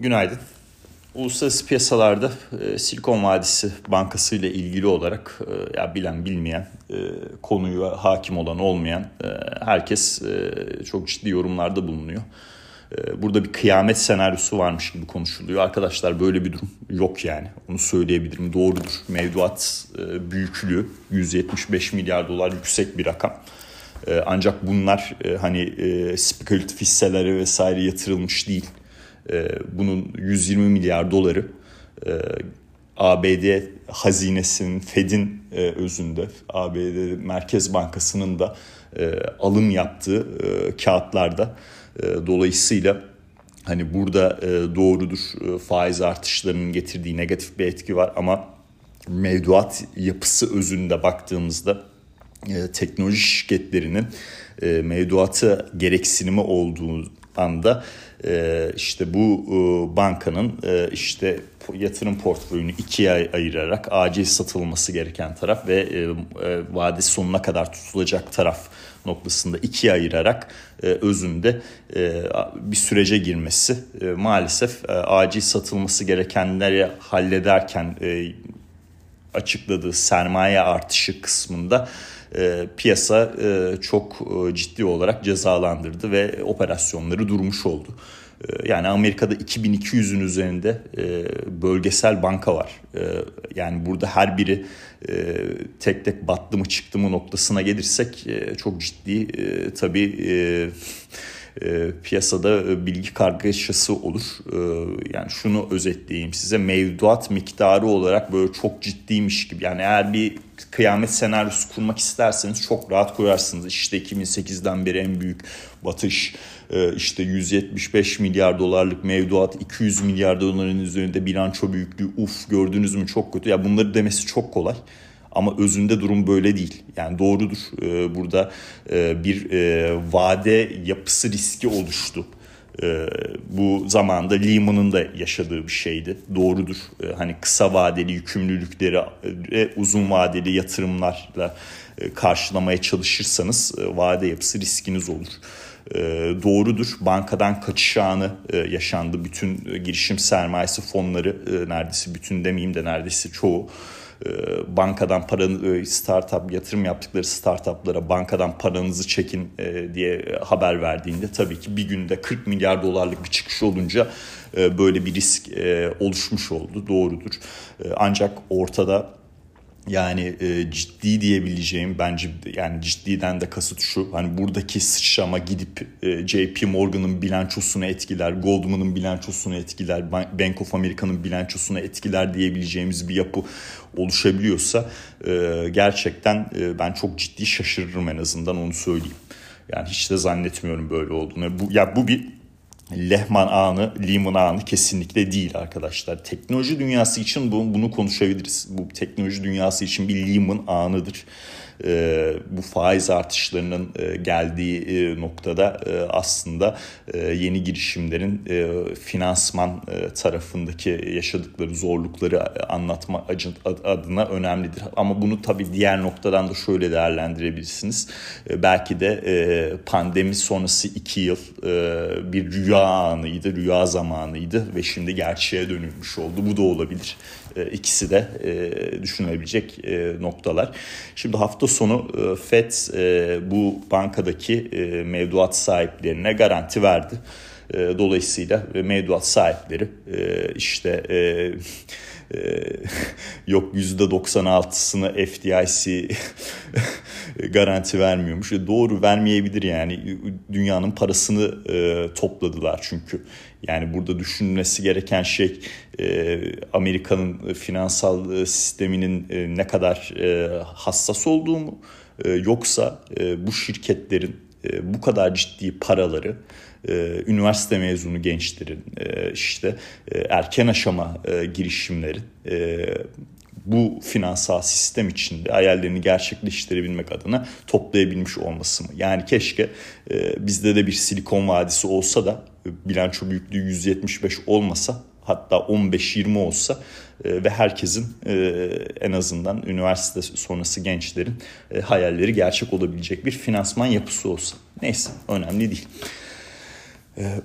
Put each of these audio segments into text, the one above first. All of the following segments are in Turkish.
Günaydın. Uluslararası piyasalarda e, Silikon Vadisi Bankası ile ilgili olarak e, ya bilen bilmeyen, e, konuya hakim olan olmayan e, herkes e, çok ciddi yorumlarda bulunuyor. E, burada bir kıyamet senaryosu varmış gibi konuşuluyor. Arkadaşlar böyle bir durum yok yani. Onu söyleyebilirim. Doğrudur. Mevduat e, büyüklüğü 175 milyar dolar yüksek bir rakam. E, ancak bunlar e, hani e, spekülatif hisselere vesaire yatırılmış değil e, bunun 120 milyar doları e, ABD hazinesinin Fed'in e, özünde ABD Merkez Bankası'nın da e, alım yaptığı kağıtlarda. Dolayısıyla hani burada doğrudur faiz artışlarının getirdiği negatif bir etki var ama mevduat yapısı özünde baktığımızda teknoloji şirketlerinin e, mevduatı gereksinimi olduğu anda e, işte bu e, bankanın e, işte yatırım portföyünü ikiye ayırarak acil satılması gereken taraf ve e, e, vadesi sonuna kadar tutulacak taraf noktasında ikiye ayırarak e, özünde bir sürece girmesi maalesef e, acil satılması gerekenleri hallederken açıkladığı sermaye artışı kısmında e, piyasa e, çok e, ciddi olarak cezalandırdı ve operasyonları durmuş oldu. E, yani Amerika'da 2200'ün üzerinde e, bölgesel banka var. E, yani burada her biri e, tek tek battı mı çıktı mı noktasına gelirsek e, çok ciddi e, tabii... E, e, piyasada e, bilgi kargaşası olur. E, yani şunu özetleyeyim size mevduat miktarı olarak böyle çok ciddiymiş gibi. Yani eğer bir kıyamet senaryosu kurmak isterseniz çok rahat kurarsınız. İşte 2008'den beri en büyük batış e, işte 175 milyar dolarlık mevduat 200 milyar doların üzerinde bilanço büyüklüğü uf gördünüz mü çok kötü. Ya bunları demesi çok kolay. Ama özünde durum böyle değil. Yani doğrudur e, burada e, bir e, vade yapısı riski oluştu. E, bu zamanda Lehman'ın da yaşadığı bir şeydi. Doğrudur. E, hani kısa vadeli yükümlülükleri e, uzun vadeli yatırımlarla e, karşılamaya çalışırsanız vade yapısı riskiniz olur. Doğrudur. Bankadan kaçış anı yaşandı. Bütün girişim sermayesi fonları e, neredeyse bütün demeyeyim de neredeyse çoğu bankadan paranı e, startup yatırım yaptıkları startuplara bankadan paranızı çekin e, diye haber verdiğinde tabii ki bir günde 40 milyar dolarlık bir çıkış olunca böyle bir risk oluşmuş oldu doğrudur. Ancak ortada yani e, ciddi diyebileceğim bence yani ciddiden de kasıt şu hani buradaki sıçrama gidip e, JP Morgan'ın bilançosunu etkiler, Goldman'ın bilançosunu etkiler, Bank of America'nın bilançosunu etkiler diyebileceğimiz bir yapı oluşabiliyorsa e, gerçekten e, ben çok ciddi şaşırırım en azından onu söyleyeyim. Yani hiç de zannetmiyorum böyle olduğunu. Bu ya bu bir Lehman anı, Lehman anı kesinlikle değil arkadaşlar. Teknoloji dünyası için bu, bunu konuşabiliriz. Bu teknoloji dünyası için bir Lehman anıdır e, bu faiz artışlarının e, geldiği e, noktada e, aslında e, yeni girişimlerin e, finansman e, tarafındaki yaşadıkları zorlukları anlatma adına önemlidir. Ama bunu tabii diğer noktadan da şöyle değerlendirebilirsiniz. E, belki de e, pandemi sonrası iki yıl e, bir rüya anıydı, rüya zamanıydı ve şimdi gerçeğe dönülmüş oldu. Bu da olabilir. E, ikisi de e, düşünülebilecek e, noktalar. Şimdi hafta sonu FED bu bankadaki mevduat sahiplerine garanti verdi. Dolayısıyla mevduat sahipleri işte yok %96'sını FDIC garanti vermiyormuş. Doğru vermeyebilir yani dünyanın parasını topladılar çünkü. Yani burada düşünülmesi gereken şey e, Amerika'nın finansal e, sisteminin e, ne kadar hassas olduğu mu? Yoksa bu şirketlerin bu kadar ciddi paraları üniversite mezunu gençlerin işte erken aşama girişimlerin bu finansal sistem içinde hayallerini gerçekleştirebilmek adına toplayabilmiş olması mı? Yani keşke bizde de bir silikon vadisi olsa da bilanço büyüklüğü 175 olmasa hatta 15-20 olsa e, ve herkesin e, en azından üniversite sonrası gençlerin e, hayalleri gerçek olabilecek bir finansman yapısı olsa. Neyse önemli değil.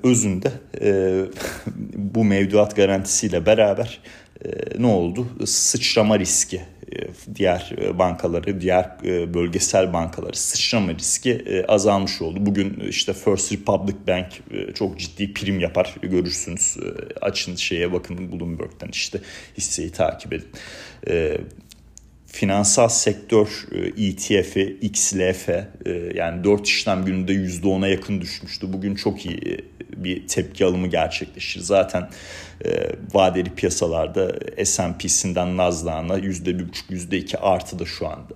özünde bu mevduat garantisiyle beraber ne oldu? Sıçrama riski diğer bankaları, diğer bölgesel bankaları sıçrama riski azalmış oldu. Bugün işte First Republic Bank çok ciddi prim yapar görürsünüz. Açın şeye bakın Bloomberg'den işte hisseyi takip edin finansal sektör ETF'i, XLF yani 4 işlem gününde %10'a yakın düşmüştü. Bugün çok iyi bir tepki alımı gerçekleşir. Zaten e, vadeli piyasalarda S&P'sinden Nasdaq'ına %1,5 %2 artı da şu anda.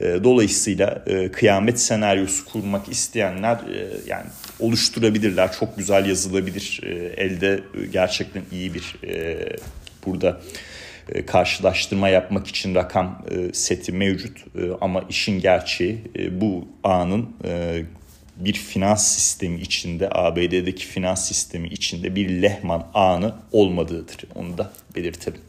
E, dolayısıyla e, kıyamet senaryosu kurmak isteyenler e, yani oluşturabilirler. Çok güzel yazılabilir. E, elde gerçekten iyi bir e, burada e, karşılaştırma yapmak için rakam seti mevcut ama işin gerçeği bu anın bir finans sistemi içinde ABD'deki finans sistemi içinde bir Lehman anı olmadığıdır. Onu da belirtelim.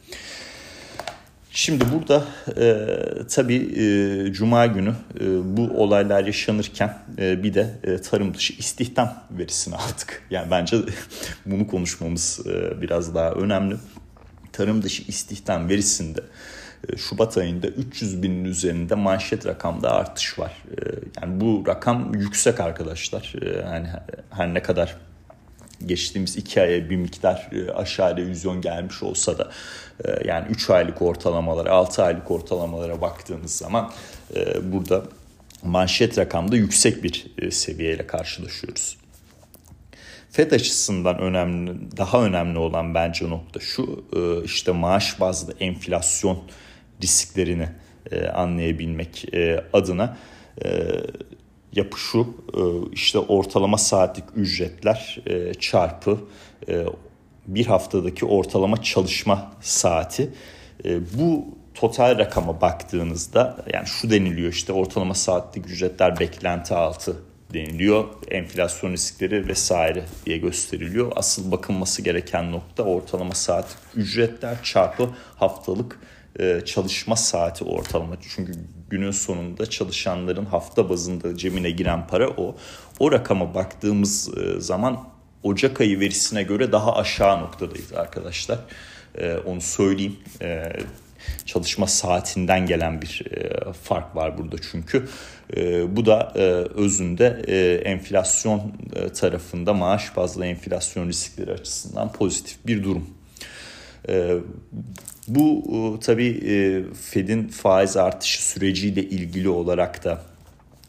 Şimdi burada e, tabii e, Cuma günü e, bu olaylar yaşanırken e, bir de e, tarım dışı istihdam verisini aldık. Yani bence bunu konuşmamız e, biraz daha önemli. Tarım dışı istihdam verisinde Şubat ayında 300 binin üzerinde manşet rakamda artış var. E, yani bu rakam yüksek arkadaşlar. E, yani her ne kadar geçtiğimiz iki aya bir miktar aşağı revizyon gelmiş olsa da yani 3 aylık ortalamalara 6 aylık ortalamalara baktığınız zaman burada manşet rakamda yüksek bir seviyeyle karşılaşıyoruz. FED açısından önemli, daha önemli olan bence nokta şu işte maaş bazlı enflasyon risklerini e, anlayabilmek e, adına e, yapı şu e, işte ortalama saatlik ücretler e, çarpı e, bir haftadaki ortalama çalışma saati e, bu total rakama baktığınızda yani şu deniliyor işte ortalama saatlik ücretler beklenti altı deniliyor. Enflasyon riskleri vesaire diye gösteriliyor. Asıl bakılması gereken nokta ortalama saat ücretler çarpı haftalık çalışma saati ortalama. Çünkü günün sonunda çalışanların hafta bazında cebine giren para o. O rakama baktığımız e, zaman Ocak ayı verisine göre daha aşağı noktadayız arkadaşlar. E, onu söyleyeyim. Çalışma saatinden gelen bir fark var burada çünkü. Bu da özünde enflasyon tarafında maaş bazlı enflasyon riskleri açısından pozitif bir durum. Bu e, tabii e, Fed'in faiz artışı süreciyle ilgili olarak da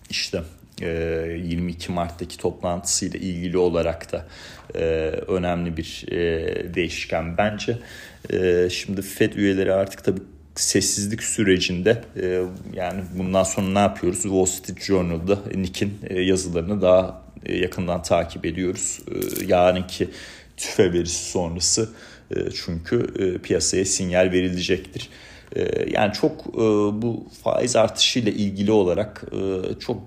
işte 22 e, Mart'taki toplantısıyla ilgili olarak da önemli bir değişken bence. Şimdi Fed üyeleri artık tabii sessizlik sürecinde yani bundan sonra ne yapıyoruz? Wall Street Journal'da Nick'in yazılarını daha yakından takip ediyoruz. Yarınki tüfe verisi sonrası çünkü e, piyasaya sinyal verilecektir. E, yani çok bu faiz artışıyla ilgili olarak çok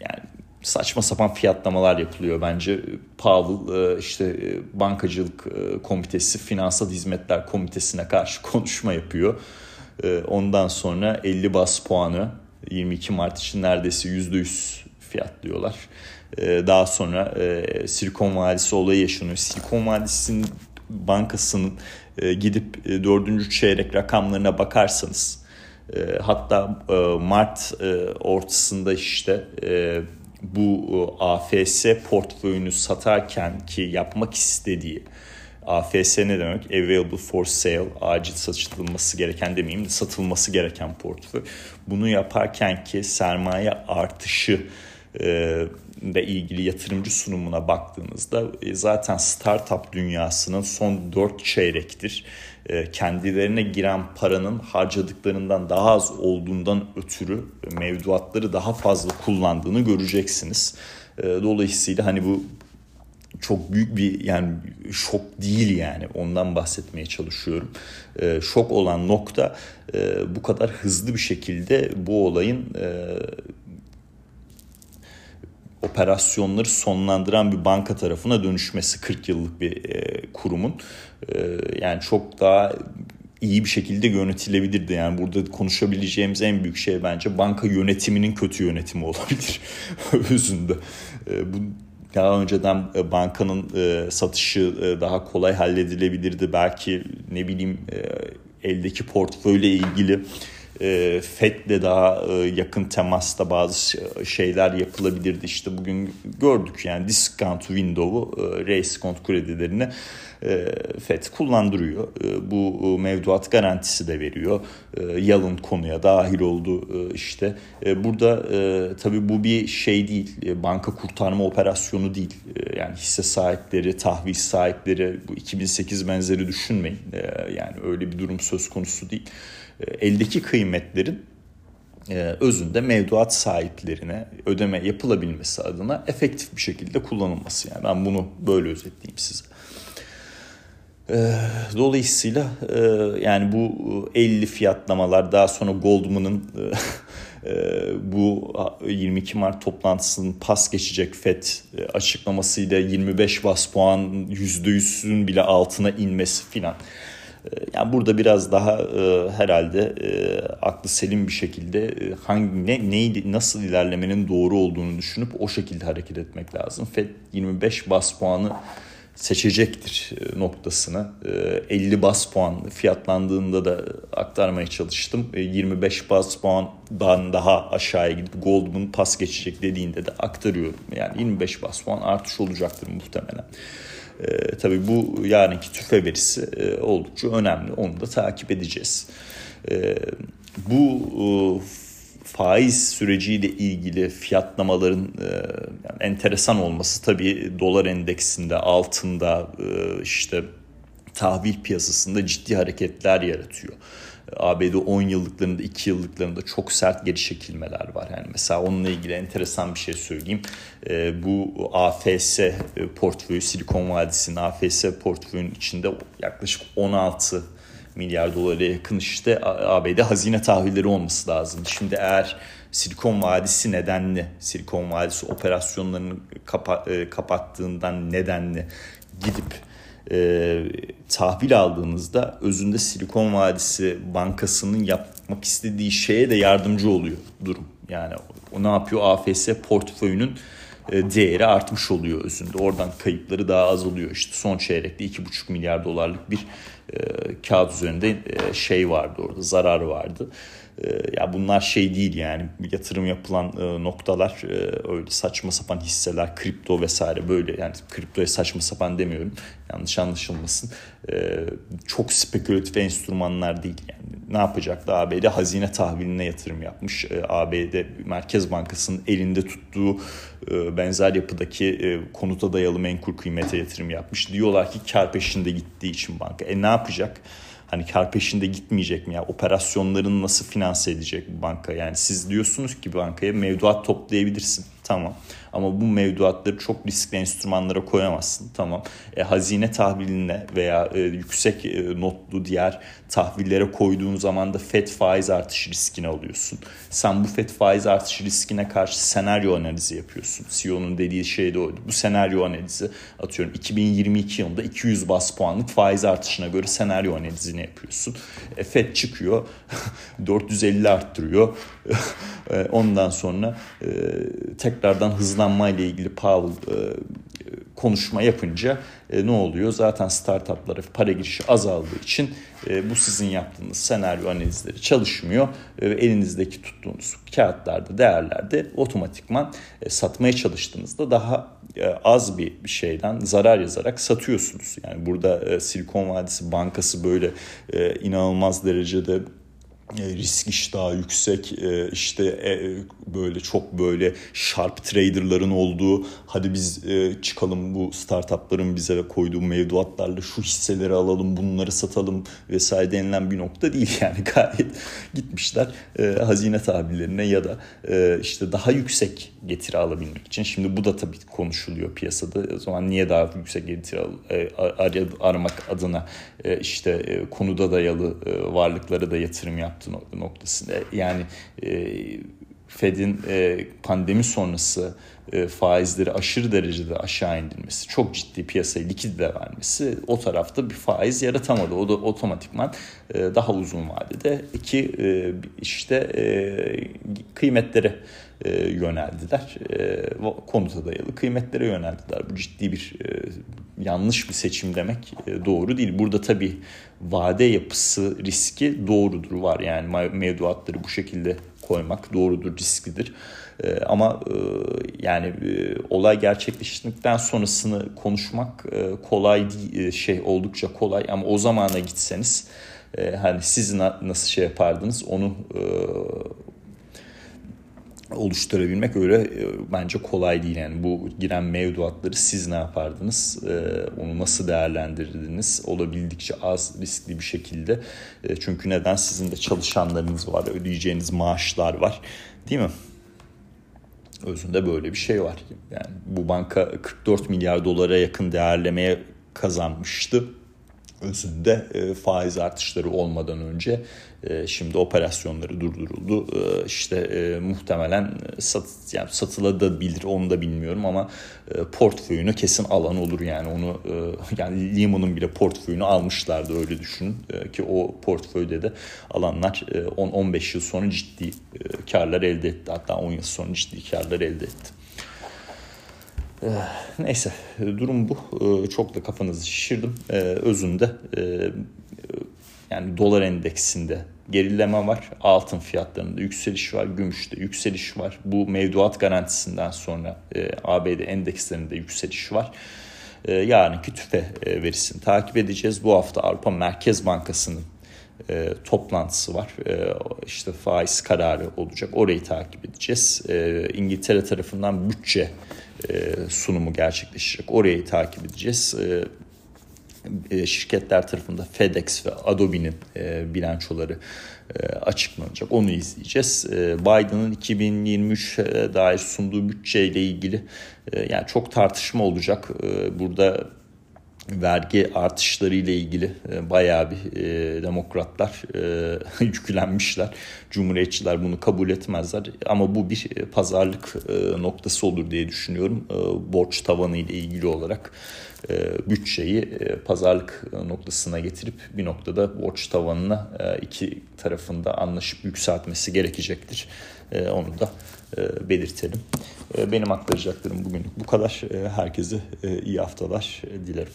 yani saçma sapan fiyatlamalar yapılıyor bence. Powell işte bankacılık komitesi, finansal hizmetler komitesine karşı konuşma yapıyor. Ondan sonra 50 bas puanı 22 Mart için neredeyse %100 fiyatlıyorlar. Daha sonra Silikon Vadisi olayı yaşanıyor. Silikon Vadisi'nin Bankası'nın e, gidip e, dördüncü çeyrek rakamlarına bakarsanız e, hatta Mart ortasında işte bu AFS portföyünü satarken ki yapmak istediği AFS ne demek? Available for sale, acil satılması gereken demeyeyim de satılması gereken portföy. Bunu yaparken ki sermaye artışı ile ilgili yatırımcı sunumuna baktığınızda e, zaten startup dünyasının son 4 çeyrektir e, kendilerine giren paranın harcadıklarından daha az olduğundan ötürü mevduatları daha fazla kullandığını göreceksiniz. E, dolayısıyla hani bu çok büyük bir yani şok değil yani ondan bahsetmeye çalışıyorum. şok olan nokta bu kadar hızlı bir şekilde bu olayın operasyonları sonlandıran bir banka tarafına dönüşmesi 40 yıllık bir e, kurumun e, yani çok daha iyi bir şekilde yönetilebilirdi. Yani burada konuşabileceğimiz en büyük şey bence banka yönetiminin kötü yönetimi olabilir özünde. E, bu daha önceden e, bankanın e, satışı e, daha kolay halledilebilirdi. Belki ne bileyim eldeki portföyle ilgili e, FED'le daha yakın temasta bazı şeyler yapılabilirdi. İşte bugün gördük yani discount window'u e, reskont kredilerini e, FED kullandırıyor. E, bu mevduat garantisi de veriyor. E, yalın konuya dahil oldu işte. Burada tabii bu bir şey değil. Banka kurtarma operasyonu değil. Yani hisse sahipleri, tahvil sahipleri bu 2008 benzeri düşünmeyin. Yani öyle bir durum söz konusu değil. Eldeki kıymetlerin özünde mevduat sahiplerine ödeme yapılabilmesi adına efektif bir şekilde kullanılması. Yani ben bunu böyle özetleyeyim size. Ee, dolayısıyla e, yani bu 50 fiyatlamalar daha sonra Goldman'ın e, e, bu 22 Mart toplantısının pas geçecek FED açıklamasıyla 25 bas puan %100'ün bile altına inmesi filan. Yani burada biraz daha herhalde aklı selim bir şekilde hangi ne neyi nasıl ilerlemenin doğru olduğunu düşünüp o şekilde hareket etmek lazım. Fed 25 bas puanı seçecektir e, noktasını 50 e, bas puan fiyatlandığında da aktarmaya çalıştım. 25 e, bas puandan daha aşağıya gidip Goldman pas geçecek dediğinde de aktarıyorum. Yani 25 bas puan artış olacaktır muhtemelen. Ee, tabii bu yarınki tüfe verisi e, oldukça önemli. Onu da takip edeceğiz. Ee, bu e, faiz süreciyle ilgili fiyatlamaların e, yani enteresan olması tabii dolar endeksinde, altında e, işte tahvil piyasasında ciddi hareketler yaratıyor. ABD 10 yıllıklarında 2 yıllıklarında çok sert geri çekilmeler var. Yani mesela onunla ilgili enteresan bir şey söyleyeyim. E, bu AFS portföyü Silikon Vadisi'nin AFS portföyünün içinde yaklaşık 16 milyar dolara yakın işte ABD hazine tahvilleri olması lazım. Şimdi eğer Silikon Vadisi nedenli, Silikon Vadisi operasyonlarını kapa, e, kapattığından nedenli gidip e, tahvil aldığınızda özünde Silikon Vadisi Bankası'nın yapmak istediği şeye de yardımcı oluyor durum. Yani o ne yapıyor? AFS portföyünün e, değeri artmış oluyor özünde. Oradan kayıpları daha az oluyor. İşte son çeyrekte 2,5 milyar dolarlık bir e, kağıt üzerinde e, şey vardı orada zarar vardı. E, ya bunlar şey değil yani yatırım yapılan noktalar öyle saçma sapan hisseler kripto vesaire böyle. Yani kriptoya saçma sapan demiyorum yanlış anlaşılmasın. Çok spekülatif enstrümanlar değil yani. Ne yapacaktı ABD hazine tahviline yatırım yapmış. ABD Merkez Bankası'nın elinde tuttuğu benzer yapıdaki e, konuta dayalı menkul kıymete yatırım yapmış diyorlar ki kar peşinde gittiği için banka e ne yapacak Hani kar peşinde gitmeyecek mi ya? Operasyonlarını nasıl finanse edecek bu banka? Yani siz diyorsunuz ki bankaya mevduat toplayabilirsin. Tamam. Ama bu mevduatları çok riskli enstrümanlara koyamazsın. Tamam. E, hazine tahviline veya e, yüksek e, notlu diğer tahvillere koyduğun zaman da FED faiz artışı riskini alıyorsun. Sen bu FED faiz artışı riskine karşı senaryo analizi yapıyorsun. CEO'nun dediği şey de oydu. Bu senaryo analizi atıyorum 2022 yılında 200 bas puanlık faiz artışına göre senaryo analizini yapıyorsun. E, FED çıkıyor 450 arttırıyor. E, ondan sonra e, tekrardan hızlanma ile ilgili Powell e, konuşma yapınca e, ne oluyor? Zaten startuplara para girişi azaldığı için e, bu sizin yaptığınız senaryo analizleri çalışmıyor. E, elinizdeki tuttuğunuz kağıtlarda, değerlerde otomatikman e, satmaya çalıştığınızda daha e, az bir, şeyden zarar yazarak satıyorsunuz. Yani burada e, Silikon Vadisi Bankası böyle e, inanılmaz derecede risk iştahı yüksek. E, işte e, böyle çok böyle sharp traderların olduğu hadi biz çıkalım bu startupların bize koyduğu mevduatlarla şu hisseleri alalım bunları satalım vesaire denilen bir nokta değil. Yani gayet gitmişler hazine tabirlerine ya da işte daha yüksek getiri alabilmek için. Şimdi bu da tabii konuşuluyor piyasada. O zaman niye daha yüksek getiri aramak adına işte konuda dayalı varlıklara da yatırım yap yaptı noktasında. Yani e, Fed'in pandemi sonrası faizleri aşırı derecede aşağı indirmesi, çok ciddi piyasayı likidite vermesi o tarafta bir faiz yaratamadı. O da otomatikman daha uzun vadede iki işte kıymetlere yöneldiler. Konuta dayalı kıymetlere yöneldiler. Bu ciddi bir yanlış bir seçim demek doğru değil. Burada tabii vade yapısı riski doğrudur var. Yani mevduatları bu şekilde koymak doğrudur, risklidir. E, ama e, yani e, olay gerçekleştikten sonrasını konuşmak e, kolay değil, e, şey oldukça kolay ama o zamana gitseniz e, hani siz na, nasıl şey yapardınız onu e, oluşturabilmek öyle e, bence kolay değil. Yani bu giren mevduatları siz ne yapardınız? E, onu nasıl değerlendirdiniz? Olabildikçe az riskli bir şekilde. E, çünkü neden? Sizin de çalışanlarınız var, ödeyeceğiniz maaşlar var. Değil mi? Özünde böyle bir şey var. Yani bu banka 44 milyar dolara yakın değerlemeye kazanmıştı özünde e, faiz artışları olmadan önce e, şimdi operasyonları durduruldu. E, işte e, muhtemelen sat, yani satılabilir onu da bilmiyorum ama e, portföyünü kesin alan olur yani onu yani Lehman'ın bile portföyünü almışlardı öyle düşünün ki o portföyde de alanlar e, 10-15 yıl sonra ciddi karlar elde etti hatta 10 yıl sonra ciddi karlar elde etti. Eh, neyse durum bu. Eh, çok da kafanızı şişirdim. Eh, özünde yani dolar endeksinde gerileme var. Altın fiyatlarında yükseliş var. Gümüşte yükseliş var. Bu mevduat garantisinden sonra ABD endekslerinde yükseliş var. Yarınki tüfe verisini takip edeceğiz. Bu hafta Avrupa Merkez Bankası'nın e, toplantısı var. E, işte faiz kararı olacak. Orayı takip edeceğiz. E, İngiltere tarafından bütçe e, sunumu gerçekleşecek. Orayı takip edeceğiz. E, e, şirketler tarafında FedEx ve Adobe'nin bilançoları açıklanacak. Onu izleyeceğiz. Biden'ın 2023 dair sunduğu bütçeyle ilgili yani çok tartışma olacak. Burada vergi artışları ile ilgili e, bayağı bir e, demokratlar e, yüklenmişler. Cumhuriyetçiler bunu kabul etmezler ama bu bir e, pazarlık e, noktası olur diye düşünüyorum. E, borç tavanı ile ilgili olarak e, bütçeyi e, pazarlık noktasına getirip bir noktada borç tavanına e, iki tarafında anlaşıp yükseltmesi gerekecektir. E, onu da e, belirtelim. E, benim aktaracaklarım bugünlük bu kadar. E, herkese e, iyi haftalar dilerim.